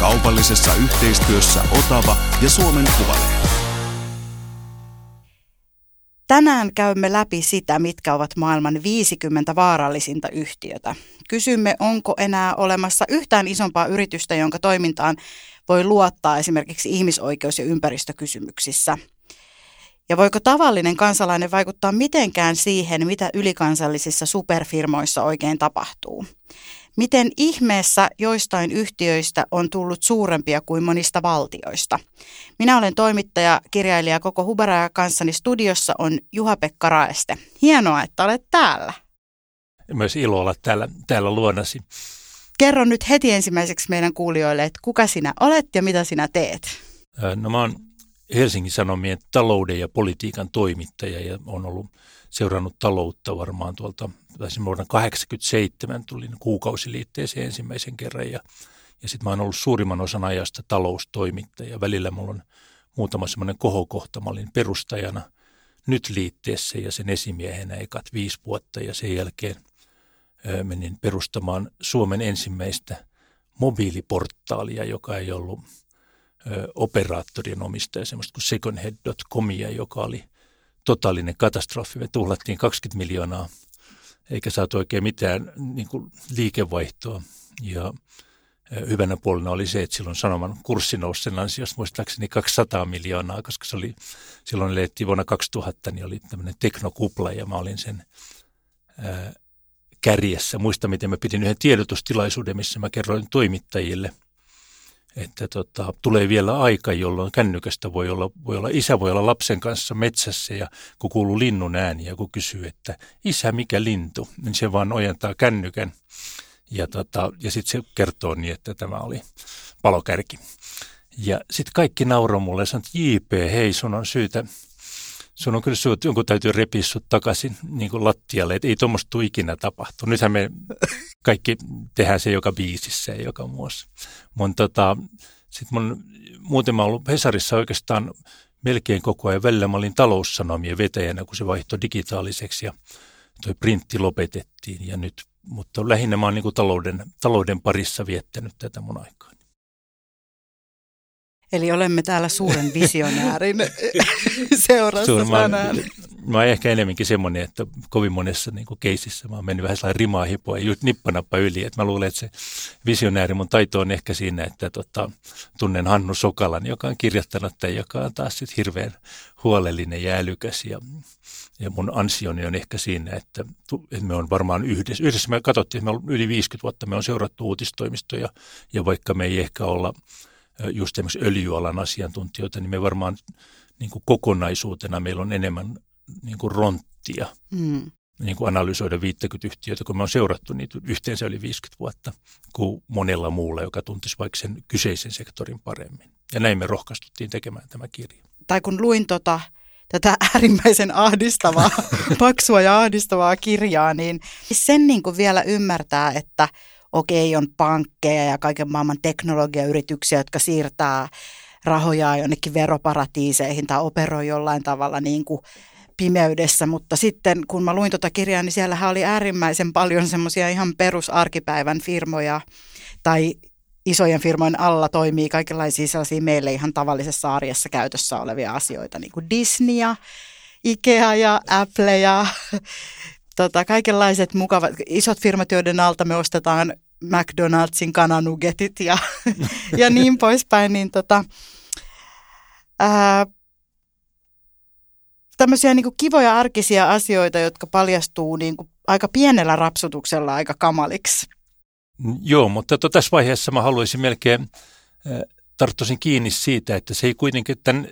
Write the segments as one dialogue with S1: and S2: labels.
S1: Kaupallisessa yhteistyössä Otava ja Suomen Kuvalehti.
S2: Tänään käymme läpi sitä, mitkä ovat maailman 50 vaarallisinta yhtiötä. Kysymme, onko enää olemassa yhtään isompaa yritystä, jonka toimintaan voi luottaa esimerkiksi ihmisoikeus- ja ympäristökysymyksissä. Ja voiko tavallinen kansalainen vaikuttaa mitenkään siihen, mitä ylikansallisissa superfirmoissa oikein tapahtuu? Miten ihmeessä joistain yhtiöistä on tullut suurempia kuin monista valtioista? Minä olen toimittaja, kirjailija koko Hubara ja kanssani studiossa on Juha-Pekka Raeste. Hienoa, että olet täällä.
S3: Myös ilo olla täällä, täällä luonasi.
S2: Kerro nyt heti ensimmäiseksi meidän kuulijoille, että kuka sinä olet ja mitä sinä teet?
S3: No mä oon Helsingin Sanomien talouden ja politiikan toimittaja ja on ollut seurannut taloutta varmaan tuolta, taisin vuonna 87 tulin kuukausiliitteeseen ensimmäisen kerran ja, ja sitten mä oon ollut suurimman osan ajasta taloustoimittaja. Välillä mulla on muutama semmoinen kohokohta. Mä olin perustajana nyt liitteessä ja sen esimiehenä ekat viisi vuotta ja sen jälkeen menin perustamaan Suomen ensimmäistä mobiiliportaalia, joka ei ollut operaattorien omistaja, semmoista kuin secondhead.comia, joka oli totaalinen katastrofi. Me tuhlattiin 20 miljoonaa eikä saatu oikein mitään niin kuin liikevaihtoa. Ja hyvänä puolena oli se, että silloin Sanoman kurssi nousi sen ansiosta muistaakseni 200 miljoonaa, koska se oli, silloin leettiin vuonna 2000, niin oli tämmöinen teknokupla ja mä olin sen ää, kärjessä. Muista, miten mä pidin yhden tiedotustilaisuuden, missä mä kerroin toimittajille – että tota, tulee vielä aika, jolloin kännykästä voi olla, voi olla, isä voi olla lapsen kanssa metsässä ja kun kuuluu linnun ääni ja kun kysyy, että isä mikä lintu, niin se vaan ojentaa kännykän ja, tota, ja sitten se kertoo niin, että tämä oli palokärki. Ja sitten kaikki nauroi mulle ja sanoi, että JP, hei sun on syytä sun on kyllä syy, että jonkun täytyy repiä sut takaisin niin kuin lattialle, että ei tuommoista tule ikinä tapahtu. Nythän me kaikki tehdään se joka biisissä ja joka muussa. Mun, tota, sit mun, muuten mä ollut Hesarissa oikeastaan melkein koko ajan. Välillä mä olin taloussanomien vetäjänä, kun se vaihtoi digitaaliseksi ja toi printti lopetettiin. Ja nyt, mutta lähinnä mä oon niin kuin talouden, talouden parissa viettänyt tätä mun aikaa.
S2: Eli olemme täällä suuren visionäärin seurassa Suur,
S3: tänään. Mä, mä oon ehkä enemmänkin semmoinen, että kovin monessa niin keisissä mä oon mennyt vähän sellainen rimaa hipoa ja just nippanappa yli. Että mä luulen, että se visionääri mun taito on ehkä siinä, että tota, tunnen Hannu Sokalan, joka on kirjoittanut tai joka on taas sit hirveän huolellinen ja älykäs. Ja, ja mun ansioni on ehkä siinä, että, että me on varmaan yhdessä. Yhdessä me katsottiin, että me on yli 50 vuotta me on seurattu uutistoimistoja ja vaikka me ei ehkä olla – just esimerkiksi öljyalan asiantuntijoita, niin me varmaan niin kuin kokonaisuutena meillä on enemmän niin kuin ronttia mm. niin kuin analysoida 50 yhtiötä, kun me on seurattu niitä yhteensä yli 50 vuotta kuin monella muulla, joka tuntisi vaikka sen kyseisen sektorin paremmin. Ja näin me rohkaistuttiin tekemään tämä kirja.
S2: Tai kun luin tota, tätä äärimmäisen ahdistavaa, paksua ja ahdistavaa kirjaa, niin sen niin kuin vielä ymmärtää, että – okei, on pankkeja ja kaiken maailman teknologiayrityksiä, jotka siirtää rahoja jonnekin veroparatiiseihin tai operoi jollain tavalla niin kuin pimeydessä, mutta sitten kun mä luin tuota kirjaa, niin siellähän oli äärimmäisen paljon semmoisia ihan perusarkipäivän firmoja tai isojen firmojen alla toimii kaikenlaisia sellaisia meille ihan tavallisessa arjessa käytössä olevia asioita, niin kuin Disney ja Ikea ja Apple ja tota, kaikenlaiset mukavat, isot firmat, joiden alta me ostetaan McDonald'sin kananugetit ja, ja niin poispäin, niin tota, ää, tämmöisiä niin kivoja arkisia asioita, jotka paljastuu niin kuin aika pienellä rapsutuksella aika kamaliksi.
S3: Joo, mutta to, tässä vaiheessa mä haluaisin melkein äh, tarttuisin kiinni siitä, että se ei kuitenkin tämän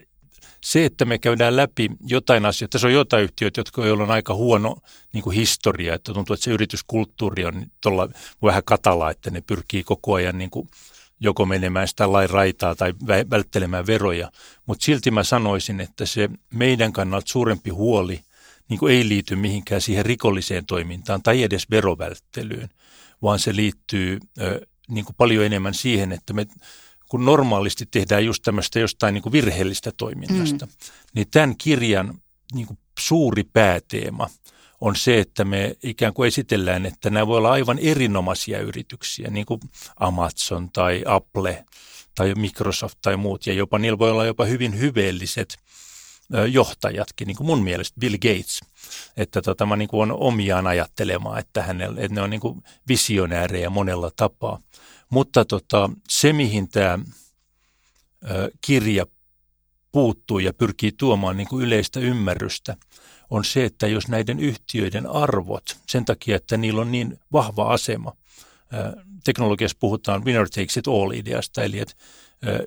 S3: se, että me käydään läpi jotain asioita, se on jotain yhtiöitä, jotka on aika huono niin kuin historia, että tuntuu, että se yrityskulttuuri on tuolla vähän katala, että ne pyrkii koko ajan niin kuin joko menemään sitä lain raitaa tai välttelemään veroja. Mutta silti mä sanoisin, että se meidän kannalta suurempi huoli niin kuin ei liity mihinkään siihen rikolliseen toimintaan tai edes verovälttelyyn, vaan se liittyy niin kuin paljon enemmän siihen, että me kun normaalisti tehdään just tämmöistä jostain niin kuin virheellistä toiminnasta, mm. niin tämän kirjan niin kuin suuri pääteema on se, että me ikään kuin esitellään, että nämä voi olla aivan erinomaisia yrityksiä, niin kuin Amazon tai Apple tai Microsoft tai muut, ja jopa niillä voi olla jopa hyvin hyveelliset johtajatkin, niin kuin mun mielestä Bill Gates, että tota, mä niin kuin on omiaan ajattelemaan, että, hänellä, että ne on niin kuin visionäärejä monella tapaa. Mutta tota, se, mihin tämä kirja puuttuu ja pyrkii tuomaan niin kuin yleistä ymmärrystä, on se, että jos näiden yhtiöiden arvot, sen takia, että niillä on niin vahva asema, teknologiassa puhutaan winner takes it all ideasta, eli että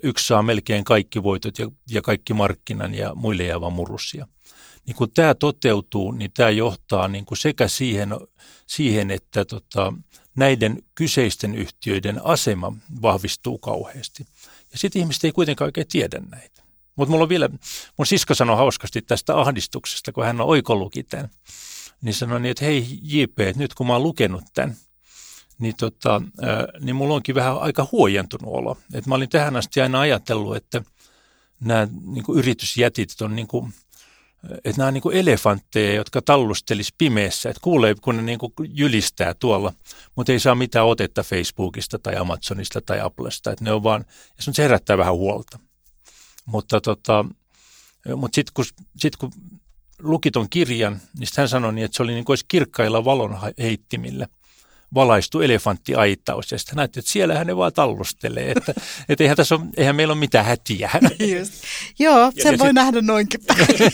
S3: yksi saa melkein kaikki voitot ja, ja kaikki markkinan ja muille jäävä murussia. Niin kun tämä toteutuu, niin tämä johtaa niin kuin sekä siihen, siihen että tota, näiden kyseisten yhtiöiden asema vahvistuu kauheasti. Ja sitten ihmiset ei kuitenkaan oikein tiedä näitä. Mutta mulla on vielä, mun sisko sanoi hauskasti tästä ahdistuksesta, kun hän on oikoluki tämän. Niin sanoi niin, että hei JP, että nyt kun mä oon lukenut tämän, niin, tota, niin mulla onkin vähän aika huojentunut olo. Et mä olin tähän asti aina ajatellut, että nämä niin yritysjätit on niin kuin, että nämä on niin kuin elefantteja, jotka tallustelis pimeässä, että kuulee, kun ne niin kuin jylistää tuolla, mutta ei saa mitään otetta Facebookista tai Amazonista tai Applesta, että ne on vaan, ja se herättää vähän huolta. Mutta, tota, mutta sitten kun, sit kun lukit on kirjan, niin hän sanoi niin, että se oli niin kuin olisi kirkkailla valon heittimillä – valaistu elefanttiaitaus ja sitten näette, että siellähän ne vaan tallustelee, että, että eihän, tässä ole, eihän meillä ole mitään hätiä.
S2: Just. Joo, sen voi sit, nähdä noinkin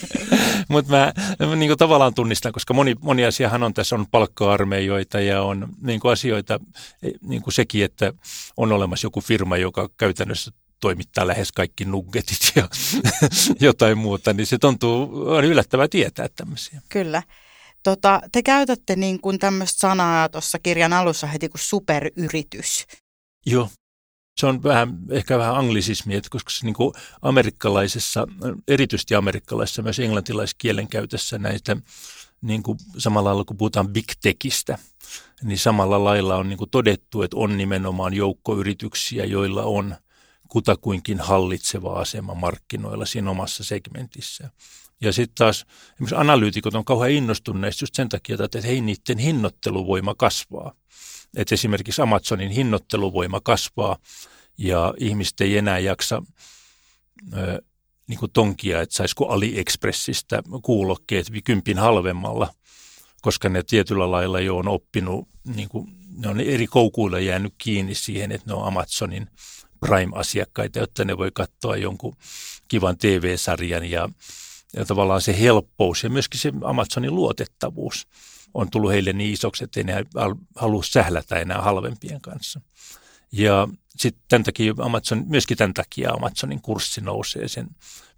S3: Mutta mä, mä niin kuin tavallaan tunnistan, koska moni, moni asiahan on tässä, on palkka-armeijoita ja on niin kuin asioita, e, niin kuin sekin, että on olemassa joku firma, joka käytännössä toimittaa lähes kaikki nuggetit ja jotain muuta, niin se tuntuu, on yllättävää tietää tämmöisiä.
S2: Kyllä. Tota, te käytätte niin kuin tämmöistä sanaa tuossa kirjan alussa heti kuin superyritys.
S3: Joo, se on vähän, ehkä vähän anglisismi, että koska se niin kuin amerikkalaisessa, erityisesti amerikkalaisessa, myös englantilaiskielen käytössä näitä niin kuin samalla lailla kun puhutaan big techistä, niin samalla lailla on niin kuin todettu, että on nimenomaan joukkoyrityksiä, joilla on kutakuinkin hallitseva asema markkinoilla siinä omassa segmentissä. Ja sitten taas esimerkiksi analyytikot on kauhean innostuneet just sen takia, että hei, niiden hinnoitteluvoima kasvaa. Että esimerkiksi Amazonin hinnoitteluvoima kasvaa ja ihmiset ei enää jaksa ö, niin kuin tonkia, että saisiko AliExpressistä kuulokkeet kympin halvemmalla, koska ne tietyllä lailla jo on oppinut, niin kuin, ne on eri koukuilla jäänyt kiinni siihen, että ne on Amazonin Prime-asiakkaita, jotta ne voi katsoa jonkun kivan TV-sarjan ja ja tavallaan se helppous ja myöskin se Amazonin luotettavuus on tullut heille niin isoksi, että ei ne halua sählätä enää halvempien kanssa. Ja sitten Amazon, myöskin tämän takia Amazonin kurssi nousee sen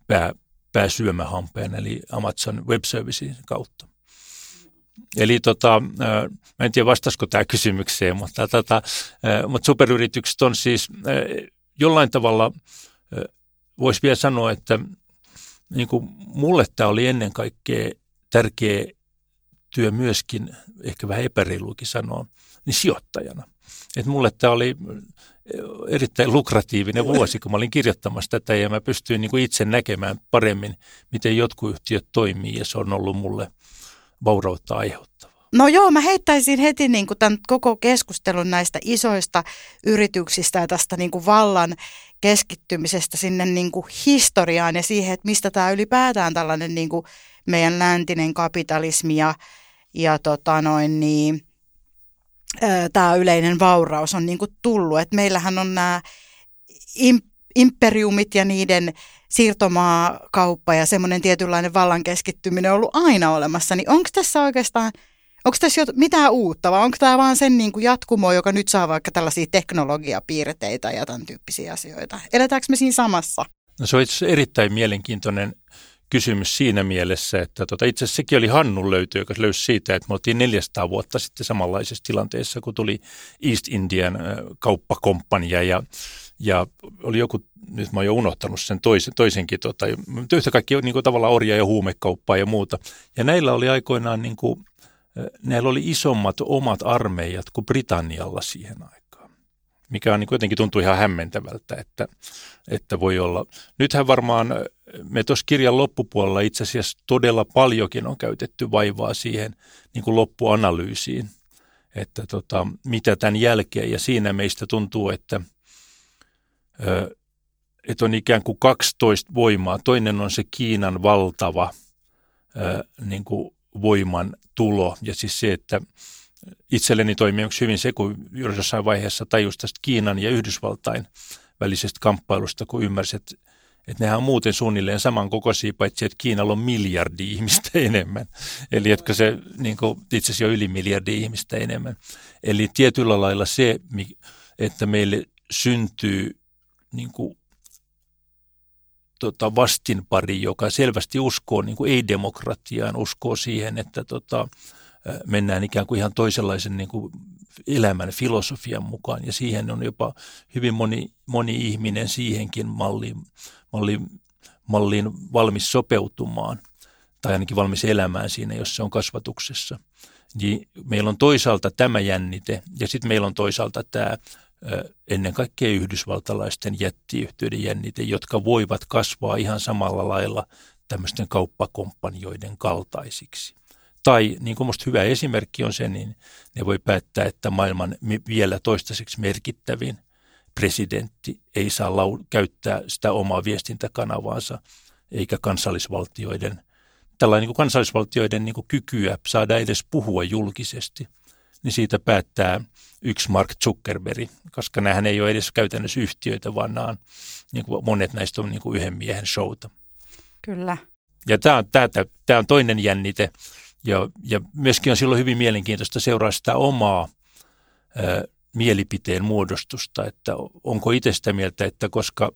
S3: pää, pääsyömähampeen, eli Amazon Web Servicesin kautta. Eli tota, mä en tiedä vastaisiko tämä kysymykseen, mutta, tota, mutta superyritykset on siis jollain tavalla, voisi vielä sanoa, että niin kuin mulle tämä oli ennen kaikkea tärkeä työ myöskin, ehkä vähän epäreiluukin sanoa, niin sijoittajana. Et mulle tämä oli erittäin lukratiivinen vuosi, kun mä olin kirjoittamassa tätä ja mä pystyin niin kuin itse näkemään paremmin, miten jotkut yhtiöt toimii ja se on ollut mulle vaurautta aiheuttava.
S2: No joo, mä heittäisin heti niin kuin tämän koko keskustelun näistä isoista yrityksistä ja tästä niin kuin vallan keskittymisestä sinne niin kuin historiaan ja siihen, että mistä tämä ylipäätään tällainen niin kuin meidän läntinen kapitalismi ja, ja tota noin niin, tämä yleinen vauraus on niin kuin tullut. Et meillähän on nämä imperiumit ja niiden siirtomaakauppa ja semmoinen tietynlainen vallan keskittyminen on ollut aina olemassa. Niin onko tässä oikeastaan – Onko tässä mitään uutta vai onko tämä vaan sen niin kuin jatkumo, joka nyt saa vaikka tällaisia teknologiapiirteitä ja tämän tyyppisiä asioita? Eletäänkö me siinä samassa?
S3: No se on itse erittäin mielenkiintoinen kysymys siinä mielessä, että tota, itse asiassa sekin oli Hannun löytö, joka löysi siitä, että me oltiin 400 vuotta sitten samanlaisessa tilanteessa, kun tuli East Indian kauppakomppania ja, ja oli joku, nyt mä oon jo unohtanut sen toisen, toisenkin, tota, yhtä kaikki niin kuin tavallaan orja- ja huumekauppaa ja muuta. Ja näillä oli aikoinaan, niin kuin, näillä oli isommat omat armeijat kuin Britannialla siihen aikaan mikä on niin jotenkin tuntuu ihan hämmentävältä, että, että voi olla. Nythän varmaan me tuossa kirjan loppupuolella itse asiassa todella paljonkin on käytetty vaivaa siihen niin kuin loppuanalyysiin, että tota, mitä tämän jälkeen. Ja siinä meistä tuntuu, että, että on ikään kuin 12 voimaa. Toinen on se Kiinan valtava niin kuin voiman tulo ja siis se, että itselleni toimii hyvin se, kun jossain vaiheessa tajus tästä Kiinan ja Yhdysvaltain välisestä kamppailusta, kun ymmärsi, että, että nehän on muuten suunnilleen samankokoisia, paitsi että Kiinalla on miljardi ihmistä enemmän. Eli että se niin kuin, itse asiassa jo yli miljardi ihmistä enemmän. Eli tietyllä lailla se, että meille syntyy niin kuin, tota, vastinpari, joka selvästi uskoo niin kuin ei-demokratiaan, uskoo siihen, että tota, mennään ikään kuin ihan toisenlaisen niin kuin elämän filosofian mukaan ja siihen on jopa hyvin moni, moni ihminen siihenkin malliin, malliin, malliin valmis sopeutumaan tai ainakin valmis elämään siinä, jos se on kasvatuksessa. Niin meillä on toisaalta tämä jännite ja sitten meillä on toisaalta tämä ennen kaikkea yhdysvaltalaisten jättiyhtiöiden jännite, jotka voivat kasvaa ihan samalla lailla tämmöisten kauppakompanjoiden kaltaisiksi. Tai niin kuin minusta hyvä esimerkki on se, niin ne voi päättää, että maailman vielä toistaiseksi merkittävin presidentti ei saa lau- käyttää sitä omaa viestintäkanavaansa eikä kansallisvaltioiden, tällainen niin kuin kansallisvaltioiden niin kuin kykyä saada edes puhua julkisesti, niin siitä päättää yksi Mark Zuckerberg, koska nämähän ei ole edes käytännössä yhtiöitä, vaan nämä on, niin kuin monet näistä on niin kuin yhden miehen showta.
S2: Kyllä.
S3: Ja tämä on, tämä, tämä on toinen jännite, ja, ja myöskin on silloin hyvin mielenkiintoista seuraa sitä omaa ä, mielipiteen muodostusta, että onko itse sitä mieltä, että koska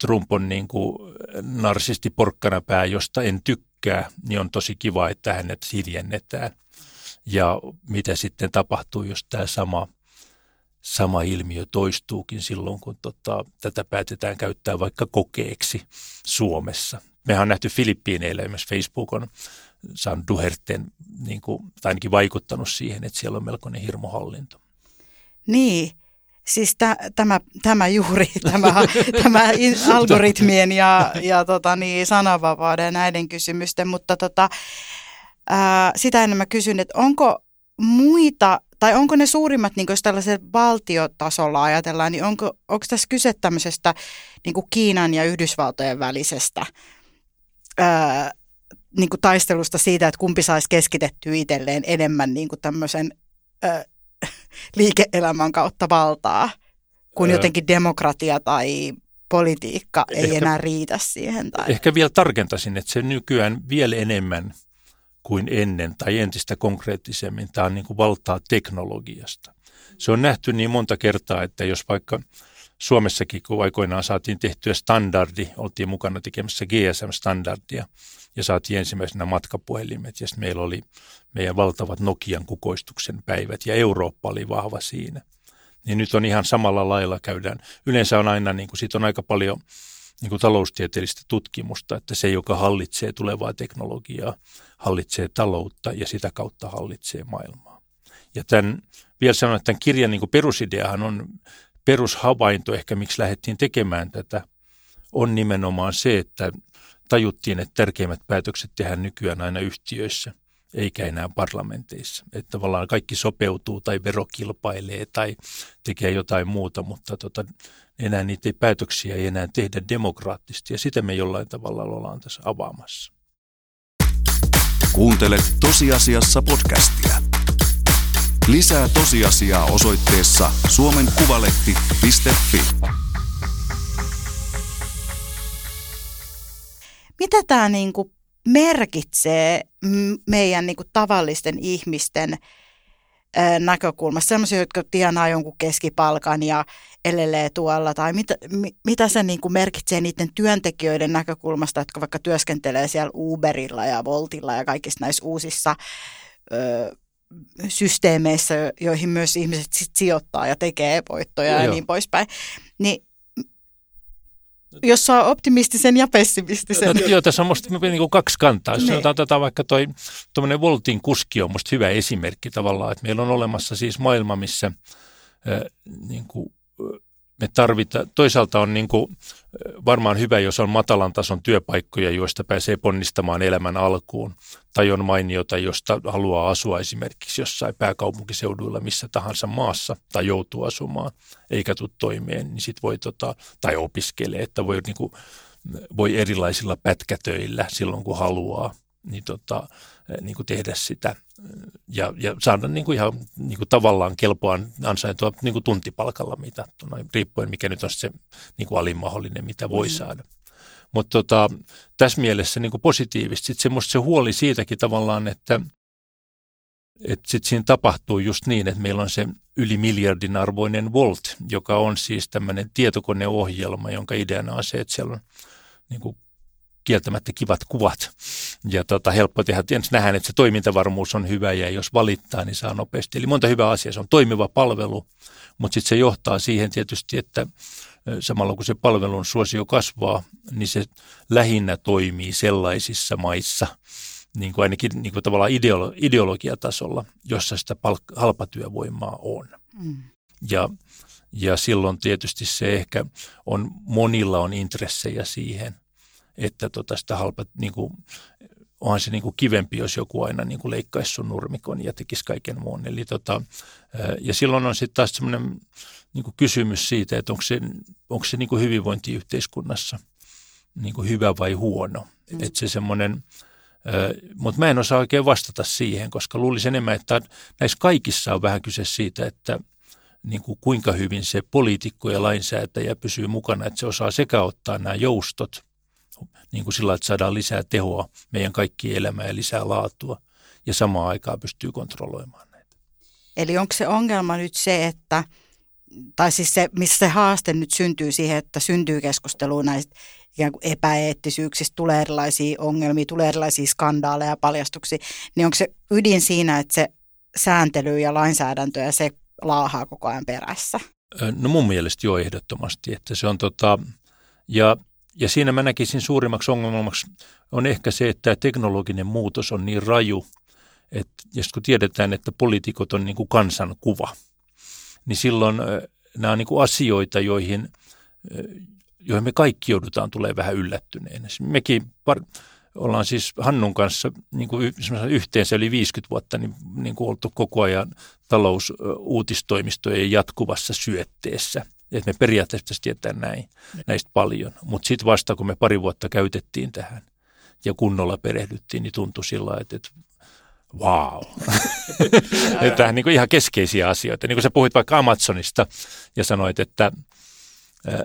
S3: Trump on niin kuin narsisti porkkanapää, josta en tykkää, niin on tosi kiva, että hänet hiljennetään. Ja mitä sitten tapahtuu, jos tämä sama, sama ilmiö toistuukin silloin, kun tota, tätä päätetään käyttää vaikka kokeeksi Suomessa. Mehän on nähty Filippiineillä, esimerkiksi Facebook on saanut Duherten, niin kuin, tai ainakin vaikuttanut siihen, että siellä on melkoinen hirmuhallinto.
S2: Niin, siis tä, tämä, tämä juuri, tämä, tämä algoritmien ja, ja tota, niin, sananvapauden ja näiden kysymysten, mutta tota, ää, sitä ennen mä kysyn, että onko muita, tai onko ne suurimmat, niin jos tällaisella valtiotasolla ajatellaan, niin onko, onko tässä kyse tämmöisestä niin kuin Kiinan ja Yhdysvaltojen välisestä ää, niin kuin taistelusta siitä, että kumpi saisi keskitettyä itselleen enemmän niin kuin tämmöisen ö, liike-elämän kautta valtaa, kun jotenkin demokratia tai politiikka ei ehkä, enää riitä siihen. Tai...
S3: Ehkä vielä tarkentaisin, että se nykyään vielä enemmän kuin ennen tai entistä konkreettisemmin. Tämä on niin kuin valtaa teknologiasta. Se on nähty niin monta kertaa, että jos vaikka Suomessakin, kun aikoinaan saatiin tehtyä standardi, oltiin mukana tekemässä GSM-standardia ja saatiin ensimmäisenä matkapuhelimet ja sitten meillä oli meidän valtavat Nokian kukoistuksen päivät ja Eurooppa oli vahva siinä. Niin nyt on ihan samalla lailla käydään. Yleensä on aina, niin kuin, siitä on aika paljon niin kuin taloustieteellistä tutkimusta, että se, joka hallitsee tulevaa teknologiaa, hallitsee taloutta ja sitä kautta hallitsee maailmaa. Ja tämän, vielä sanon, että tämän kirjan niin kuin perusideahan on perushavainto ehkä, miksi lähdettiin tekemään tätä, on nimenomaan se, että tajuttiin, että tärkeimmät päätökset tehdään nykyään aina yhtiöissä, eikä enää parlamenteissa. Että tavallaan kaikki sopeutuu tai verokilpailee tai tekee jotain muuta, mutta tota, enää niitä päätöksiä ei enää tehdä demokraattisesti ja sitä me jollain tavalla ollaan tässä avaamassa.
S1: Kuuntelet tosiasiassa podcastia. Lisää tosiasiaa osoitteessa suomenkuvalehti.fi.
S2: Mitä tämä niinku merkitsee meidän niinku tavallisten ihmisten näkökulmasta, sellaisia, jotka tienaa jonkun keskipalkan ja elelee tuolla, tai mitä, mitä se niin kuin merkitsee niiden työntekijöiden näkökulmasta, jotka vaikka työskentelee siellä Uberilla ja Voltilla ja kaikissa näissä uusissa ö, systeemeissä, joihin myös ihmiset sit sijoittaa ja tekee voittoja ja, ja niin poispäin. Niin jos saa optimistisen ja pessimistisen.
S3: No, joo, tässä on minusta niin kuin kaksi kantaa. Jos niin. otetaan vaikka toi Voltin kuski on minusta hyvä esimerkki tavallaan, että meillä on olemassa siis maailma, missä äh, niin kuin, me tarvitaan, toisaalta on niin kuin varmaan hyvä, jos on matalan tason työpaikkoja, joista pääsee ponnistamaan elämän alkuun, tai on mainiota, josta haluaa asua esimerkiksi jossain pääkaupunkiseuduilla missä tahansa maassa, tai joutuu asumaan, eikä tule toimeen, niin sit voi, tota, tai opiskelee, että voi, niin kuin, voi erilaisilla pätkätöillä silloin, kun haluaa, niin tota, niin kuin tehdä sitä ja, ja saada niin kuin ihan niin kuin tavallaan kelpoa ansaintua niin kuin tuntipalkalla mitattuna, riippuen mikä nyt on se niin kuin alin mahdollinen, mitä voi mm. saada. Mutta tota, tässä mielessä niin kuin positiivisesti sitten se, se huoli siitäkin tavallaan, että, että sit siinä tapahtuu just niin, että meillä on se yli miljardin arvoinen Volt, joka on siis tämmöinen tietokoneohjelma, jonka ideana on se, että siellä on niin kuin kieltämättä kivat kuvat. Ja tota, helppo tehdä. Ensin nähdään, että se toimintavarmuus on hyvä ja jos valittaa, niin saa nopeasti. Eli monta hyvää asiaa. Se on toimiva palvelu, mutta sitten se johtaa siihen tietysti, että samalla kun se palvelun suosio kasvaa, niin se lähinnä toimii sellaisissa maissa, niin kuin ainakin niin kuin tavallaan ideolo- ideologiatasolla, jossa sitä palk- halpatyövoimaa on. Mm. Ja, ja silloin tietysti se ehkä on, monilla on intressejä siihen – että tota sitä halpa, niin kuin, onhan se niin kuin kivempi, jos joku aina niin kuin leikkaisi sun nurmikon ja tekisi kaiken muun. Eli tota, ja silloin on sitten taas semmoinen niin kuin kysymys siitä, että onko se, onko se niin kuin hyvinvointiyhteiskunnassa niin kuin hyvä vai huono. Mm. Että se semmoinen, mutta mä en osaa oikein vastata siihen, koska luulisin enemmän, että näissä kaikissa on vähän kyse siitä, että niin kuin kuinka hyvin se poliitikko ja lainsäätäjä pysyy mukana, että se osaa sekä ottaa nämä joustot niin kuin sillä, että saadaan lisää tehoa meidän kaikki elämään ja lisää laatua ja samaan aikaan pystyy kontrolloimaan näitä.
S2: Eli onko se ongelma nyt se, että, tai siis se, missä se haaste nyt syntyy siihen, että syntyy keskustelua näistä ikään kuin epäeettisyyksistä, tulee erilaisia ongelmia, tulee erilaisia skandaaleja ja paljastuksia, niin onko se ydin siinä, että se sääntely ja lainsäädäntö ja se laahaa koko ajan perässä?
S3: No mun mielestä jo ehdottomasti, että se on tota, ja ja siinä mä näkisin suurimmaksi ongelmaksi on ehkä se, että teknologinen muutos on niin raju, että jos kun tiedetään, että poliitikot on niin kuin kansankuva, niin silloin nämä on niin kuin asioita, joihin, joihin me kaikki joudutaan tulee vähän yllättyneen. Mekin par, ollaan siis Hannun kanssa niin kuin yhteensä yli 50 vuotta niin, niin kuin oltu koko ajan talousuutistoimistojen jatkuvassa syötteessä – että me periaatteessa tietää näin, näistä paljon. Mutta sitten vasta kun me pari vuotta käytettiin tähän ja kunnolla perehdyttiin, niin tuntui sillä että, että wow. että niin ihan keskeisiä asioita. Niin kuin sä puhuit vaikka Amazonista ja sanoit, että,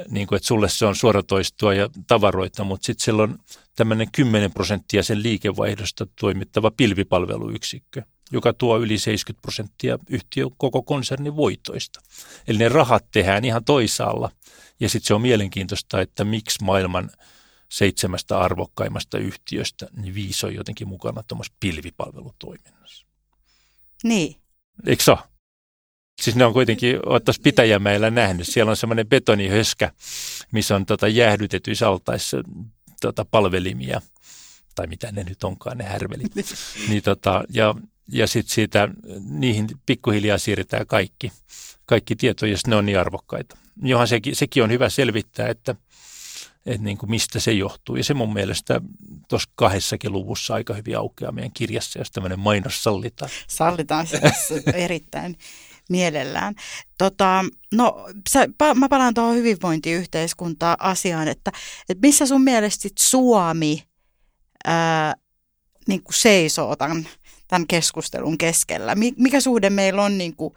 S3: niin kuin, että sulle se on suoratoistua ja tavaroita, mutta sitten siellä on tämmöinen 10 prosenttia sen liikevaihdosta toimittava pilvipalveluyksikkö joka tuo yli 70 prosenttia yhtiön koko konsernin voitoista. Eli ne rahat tehdään ihan toisaalla. Ja sitten se on mielenkiintoista, että miksi maailman seitsemästä arvokkaimmasta yhtiöstä niin viisi on jotenkin mukana tuommoisessa pilvipalvelutoiminnassa.
S2: Niin.
S3: Eikö se ole? Siis ne on kuitenkin, ottaisi Pitäjämäellä nähnyt, siellä on semmoinen betonihöskä, missä on tota jäähdytetyissä altaissa tota palvelimia, tai mitä ne nyt onkaan, ne härvelit. niin tota, ja ja sitten siitä niihin pikkuhiljaa siirretään kaikki, kaikki tieto, jos ne on niin arvokkaita. Johan sekin, sekin on hyvä selvittää, että, että niin kuin mistä se johtuu. Ja se mun mielestä tuossa kahdessakin luvussa aika hyvin aukeaa meidän kirjassa, jos tämmöinen mainos sallitaan.
S2: Sallitaan siis erittäin mielellään. Tota, no, sä, mä palaan tuohon hyvinvointiyhteiskuntaan asiaan, että, että missä sun mielestä Suomi ää, niin kuin seisoo tämän tämän keskustelun keskellä. Mikä suhde meillä on niin kuin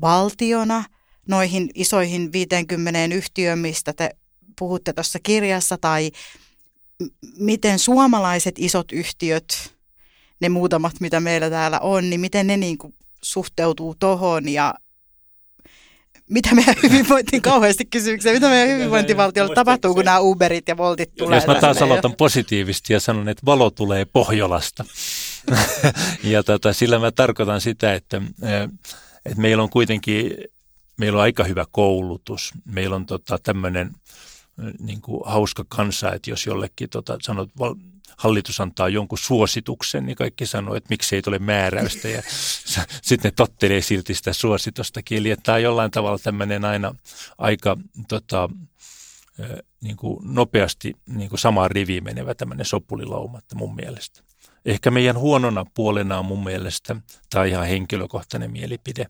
S2: valtiona noihin isoihin 50 yhtiöön, mistä te puhutte tuossa kirjassa, tai miten suomalaiset isot yhtiöt, ne muutamat, mitä meillä täällä on, niin miten ne niin kuin suhteutuu tohon ja mitä meidän hyvinvointiin kauheasti kysymyksiä, mitä meidän hyvinvointivaltiolla tapahtuu, kun nämä Uberit ja Voltit tulee.
S3: Jos mä taas aloitan positiivisesti ja sanon, että valo tulee Pohjolasta. ja tota, sillä mä tarkoitan sitä, että, että meillä on kuitenkin meillä on aika hyvä koulutus. Meillä on tota, tämmöinen niin kuin hauska kansa, että jos jollekin tota, sanot, hallitus antaa jonkun suosituksen, niin kaikki sanoo, että miksi ei tule määräystä ja sitten ne tottelee silti sitä suositusta. Eli tämä on jollain tavalla tämmöinen aina aika tota, niin kuin nopeasti niin kuin samaan riviin menevä tämmöinen sopulilauma mun mielestä. Ehkä meidän huonona puolena on mun mielestä, tai ihan henkilökohtainen mielipide,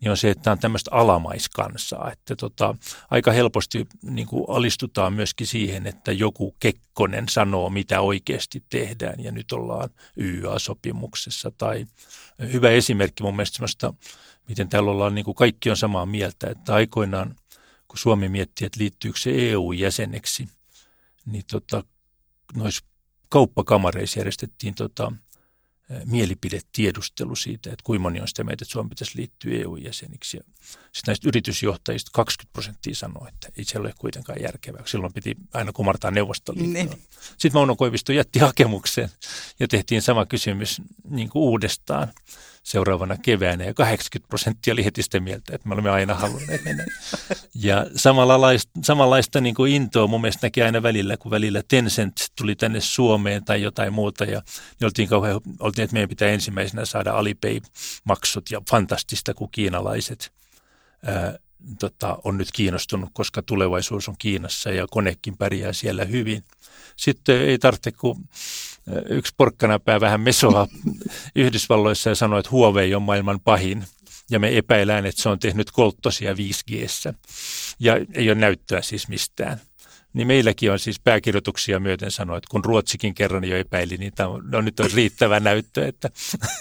S3: niin on se, että tämä on tämmöistä alamaiskansaa, että tota, aika helposti niin kuin alistutaan myöskin siihen, että joku Kekkonen sanoo, mitä oikeasti tehdään, ja nyt ollaan YA-sopimuksessa, tai hyvä esimerkki mun mielestä semmoista, miten täällä ollaan, niin kuin kaikki on samaa mieltä, että aikoinaan, kun Suomi miettii, että liittyykö se EU-jäseneksi, niin tota, noissa kauppakamareissa järjestettiin tota, mielipidetiedustelu siitä, että kuinka moni on sitä mieltä, että Suomi pitäisi liittyä EU-jäseniksi. Sitten näistä yritysjohtajista 20 prosenttia sanoi, että ei se ole kuitenkaan järkevää. Silloin piti aina kumartaa Neuvostoliittoa. Niin. Sitten Mauno Koivisto jätti hakemuksen ja tehtiin sama kysymys niin kuin uudestaan seuraavana keväänä ja 80 prosenttia oli heti sitä mieltä, että me olemme aina halunneet mennä. Ja samanlaista, samanlaista niin kuin intoa mun mielestä näki aina välillä, kun välillä Tencent tuli tänne Suomeen tai jotain muuta ja niin oltiin kauhean, oltiin, että meidän pitää ensimmäisenä saada Alipay-maksut ja fantastista, kuin kiinalaiset ää, tota, on nyt kiinnostunut, koska tulevaisuus on Kiinassa ja konekin pärjää siellä hyvin. Sitten ei tarvitse kuin yksi porkkanapää vähän mesoa Yhdysvalloissa ja sanoi, että Huawei on maailman pahin. Ja me epäillään, että se on tehnyt kolttosia 5 g Ja ei ole näyttöä siis mistään. Niin meilläkin on siis pääkirjoituksia myöten sanoa, että kun Ruotsikin kerran jo epäili, niin tämä on, no nyt on riittävä näyttö, että,